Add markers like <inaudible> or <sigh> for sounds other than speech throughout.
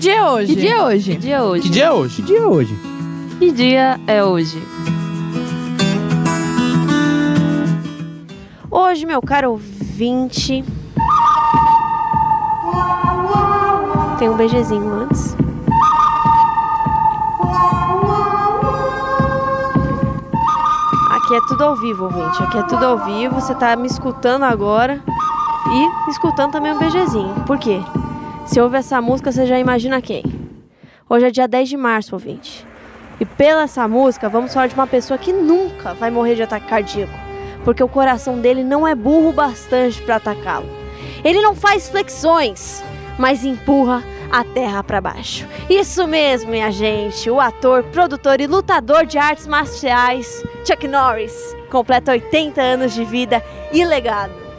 dia é hoje? Que dia é hoje? Que dia é hoje? Que dia é hoje? Que dia é hoje? Que dia é hoje? Hoje, meu caro ouvinte. Tem um beijezinho antes. Aqui é tudo ao vivo, ouvinte. Aqui é tudo ao vivo. Você tá me escutando agora e escutando também um beijezinho. Por quê? Se ouve essa música, você já imagina quem? Hoje é dia 10 de março, ouvinte. E pela essa música, vamos falar de uma pessoa que nunca vai morrer de ataque cardíaco, porque o coração dele não é burro bastante para atacá-lo. Ele não faz flexões, mas empurra a terra para baixo. Isso mesmo, minha gente. O ator, produtor e lutador de artes marciais Chuck Norris completa 80 anos de vida e legado.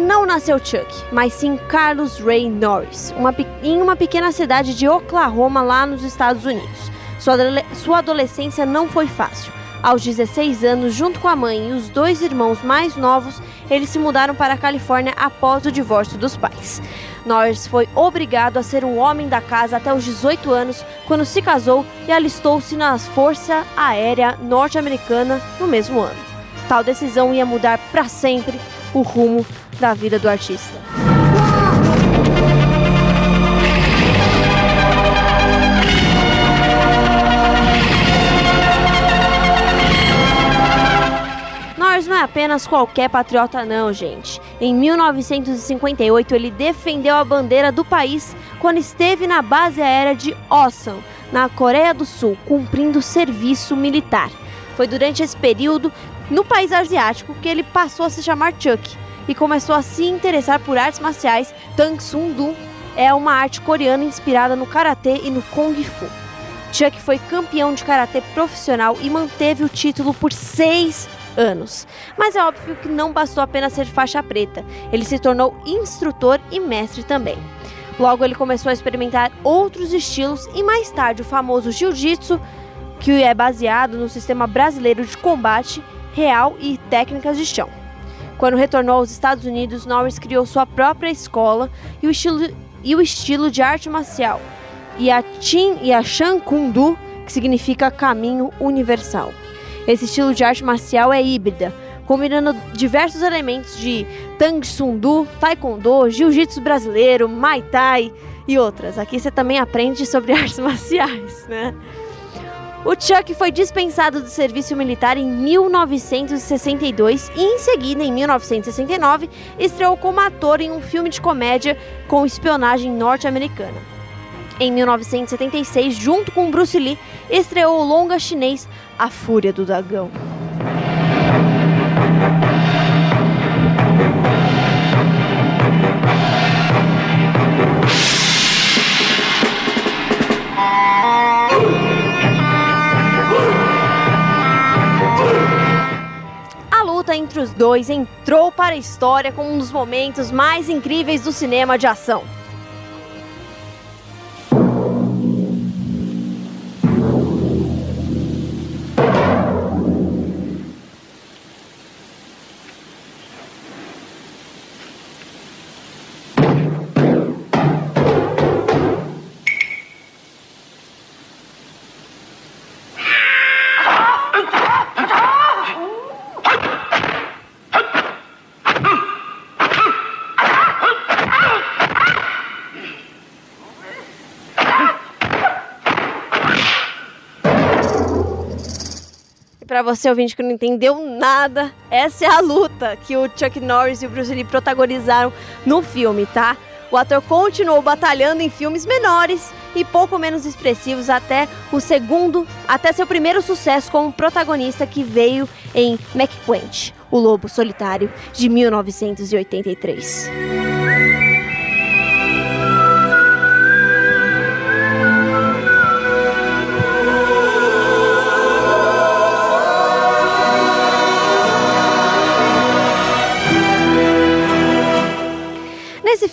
Não nasceu Chuck, mas sim Carlos Ray Norris, uma, em uma pequena cidade de Oklahoma, lá nos Estados Unidos. Sua, sua adolescência não foi fácil. Aos 16 anos, junto com a mãe e os dois irmãos mais novos, eles se mudaram para a Califórnia após o divórcio dos pais. Norris foi obrigado a ser um homem da casa até os 18 anos, quando se casou e alistou-se na Força Aérea Norte-Americana no mesmo ano. Tal decisão ia mudar para sempre o rumo da vida do artista. Norris não é apenas qualquer patriota não, gente. Em 1958 ele defendeu a bandeira do país quando esteve na base aérea de Osan, na Coreia do Sul, cumprindo serviço militar. Foi durante esse período no país asiático que ele passou a se chamar Chuck e começou a se interessar por artes marciais. Tang Sung Do é uma arte coreana inspirada no karatê e no kung fu. Chuck foi campeão de karatê profissional e manteve o título por seis anos. Mas é óbvio que não bastou apenas ser faixa preta, ele se tornou instrutor e mestre também. Logo ele começou a experimentar outros estilos e mais tarde o famoso jiu-jitsu, que é baseado no sistema brasileiro de combate real e técnicas de chão. Quando retornou aos Estados Unidos, Norris criou sua própria escola e o estilo, e o estilo de arte marcial, e a Chin e a Shan Kung Do, que significa caminho universal. Esse estilo de arte marcial é híbrida, combinando diversos elementos de Tang Sung Do, Taekwondo, Jiu-Jitsu brasileiro, Muay Thai e outras. Aqui você também aprende sobre <laughs> artes marciais, né? O Chuck foi dispensado do serviço militar em 1962 e, em seguida, em 1969, estreou como ator em um filme de comédia com espionagem norte-americana. Em 1976, junto com Bruce Lee, estreou o longa chinês A Fúria do Dragão. Entrou para a história como um dos momentos mais incríveis do cinema de ação. Para você ouvinte que não entendeu nada, essa é a luta que o Chuck Norris e o Bruce Lee protagonizaram no filme, tá? O ator continuou batalhando em filmes menores e pouco menos expressivos até o segundo, até seu primeiro sucesso como protagonista que veio em McQuench, O Lobo Solitário, de 1983.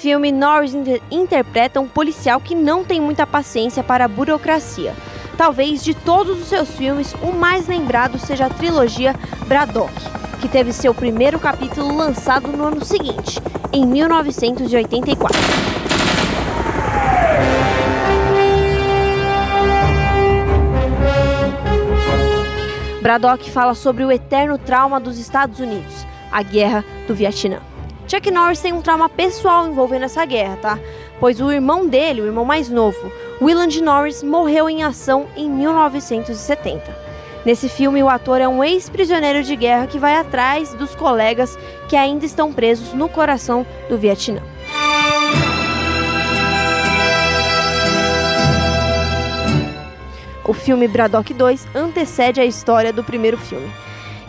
Filme, Norris inter interpreta um policial que não tem muita paciência para a burocracia. Talvez de todos os seus filmes, o mais lembrado seja a trilogia Braddock, que teve seu primeiro capítulo lançado no ano seguinte, em 1984. Braddock fala sobre o eterno trauma dos Estados Unidos, a Guerra do Vietnã. Chuck Norris tem um trauma pessoal envolvendo essa guerra, tá? Pois o irmão dele, o irmão mais novo, Willand Norris, morreu em ação em 1970. Nesse filme, o ator é um ex-prisioneiro de guerra que vai atrás dos colegas que ainda estão presos no coração do Vietnã. O filme Braddock 2 antecede a história do primeiro filme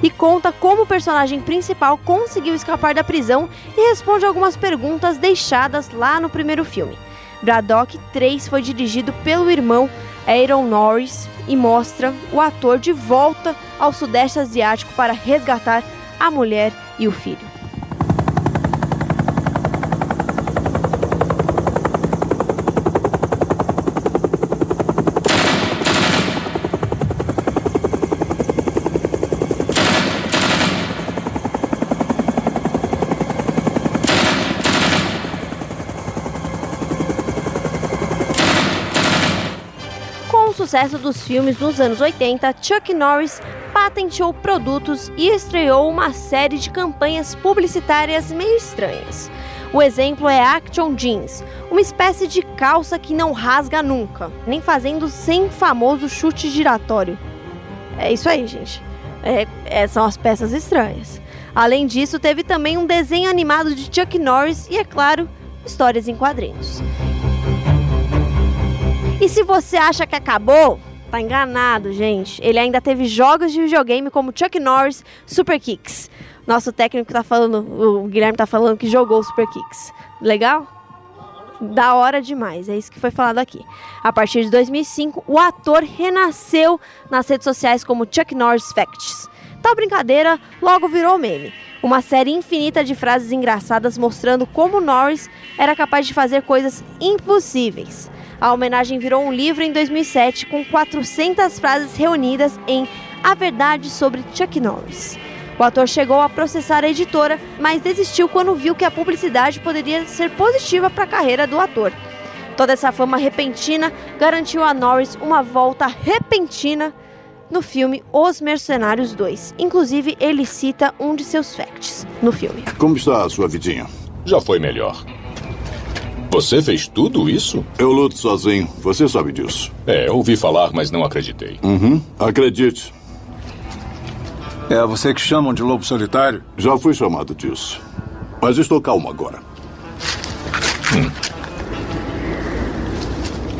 e conta como o personagem principal conseguiu escapar da prisão e responde algumas perguntas deixadas lá no primeiro filme. Braddock 3 foi dirigido pelo irmão Aaron Norris e mostra o ator de volta ao Sudeste Asiático para resgatar a mulher e o filho. Sucesso dos filmes nos anos 80, Chuck Norris patenteou produtos e estreou uma série de campanhas publicitárias meio estranhas. O exemplo é Action Jeans, uma espécie de calça que não rasga nunca, nem fazendo sem famoso chute giratório. É isso aí, gente. É, é, são as peças estranhas. Além disso, teve também um desenho animado de Chuck Norris e, é claro, histórias em quadrinhos. E se você acha que acabou, tá enganado, gente. Ele ainda teve jogos de videogame como Chuck Norris Super Kicks. Nosso técnico tá falando, o Guilherme tá falando que jogou Super Kicks. Legal? Da hora demais, é isso que foi falado aqui. A partir de 2005, o ator renasceu nas redes sociais como Chuck Norris Facts. Tal brincadeira logo virou meme. Uma série infinita de frases engraçadas mostrando como Norris era capaz de fazer coisas impossíveis. A homenagem virou um livro em 2007 com 400 frases reunidas em A Verdade sobre Chuck Norris. O ator chegou a processar a editora, mas desistiu quando viu que a publicidade poderia ser positiva para a carreira do ator. Toda essa fama repentina garantiu a Norris uma volta repentina no filme Os Mercenários 2. Inclusive, ele cita um de seus facts no filme. Como está a sua vidinha? Já foi melhor. Você fez tudo isso? Eu luto sozinho. Você sabe disso. É, ouvi falar, mas não acreditei. Uhum. Acredite. É você que chamam de lobo solitário? Já fui chamado disso. Mas estou calmo agora. Hum.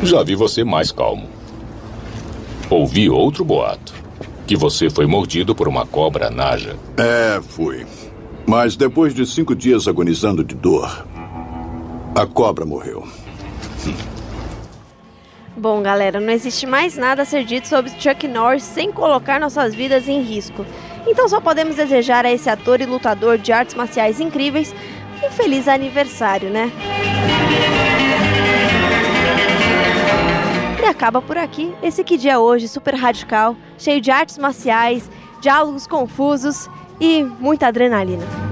Já vi você mais calmo. Ouvi outro boato. Que você foi mordido por uma cobra naja. É, fui. Mas depois de cinco dias agonizando de dor, a cobra morreu. Bom, galera, não existe mais nada a ser dito sobre Chuck Norris sem colocar nossas vidas em risco. Então só podemos desejar a esse ator e lutador de artes marciais incríveis um feliz aniversário, né? E acaba por aqui esse que dia hoje super radical, cheio de artes marciais, diálogos confusos e muita adrenalina.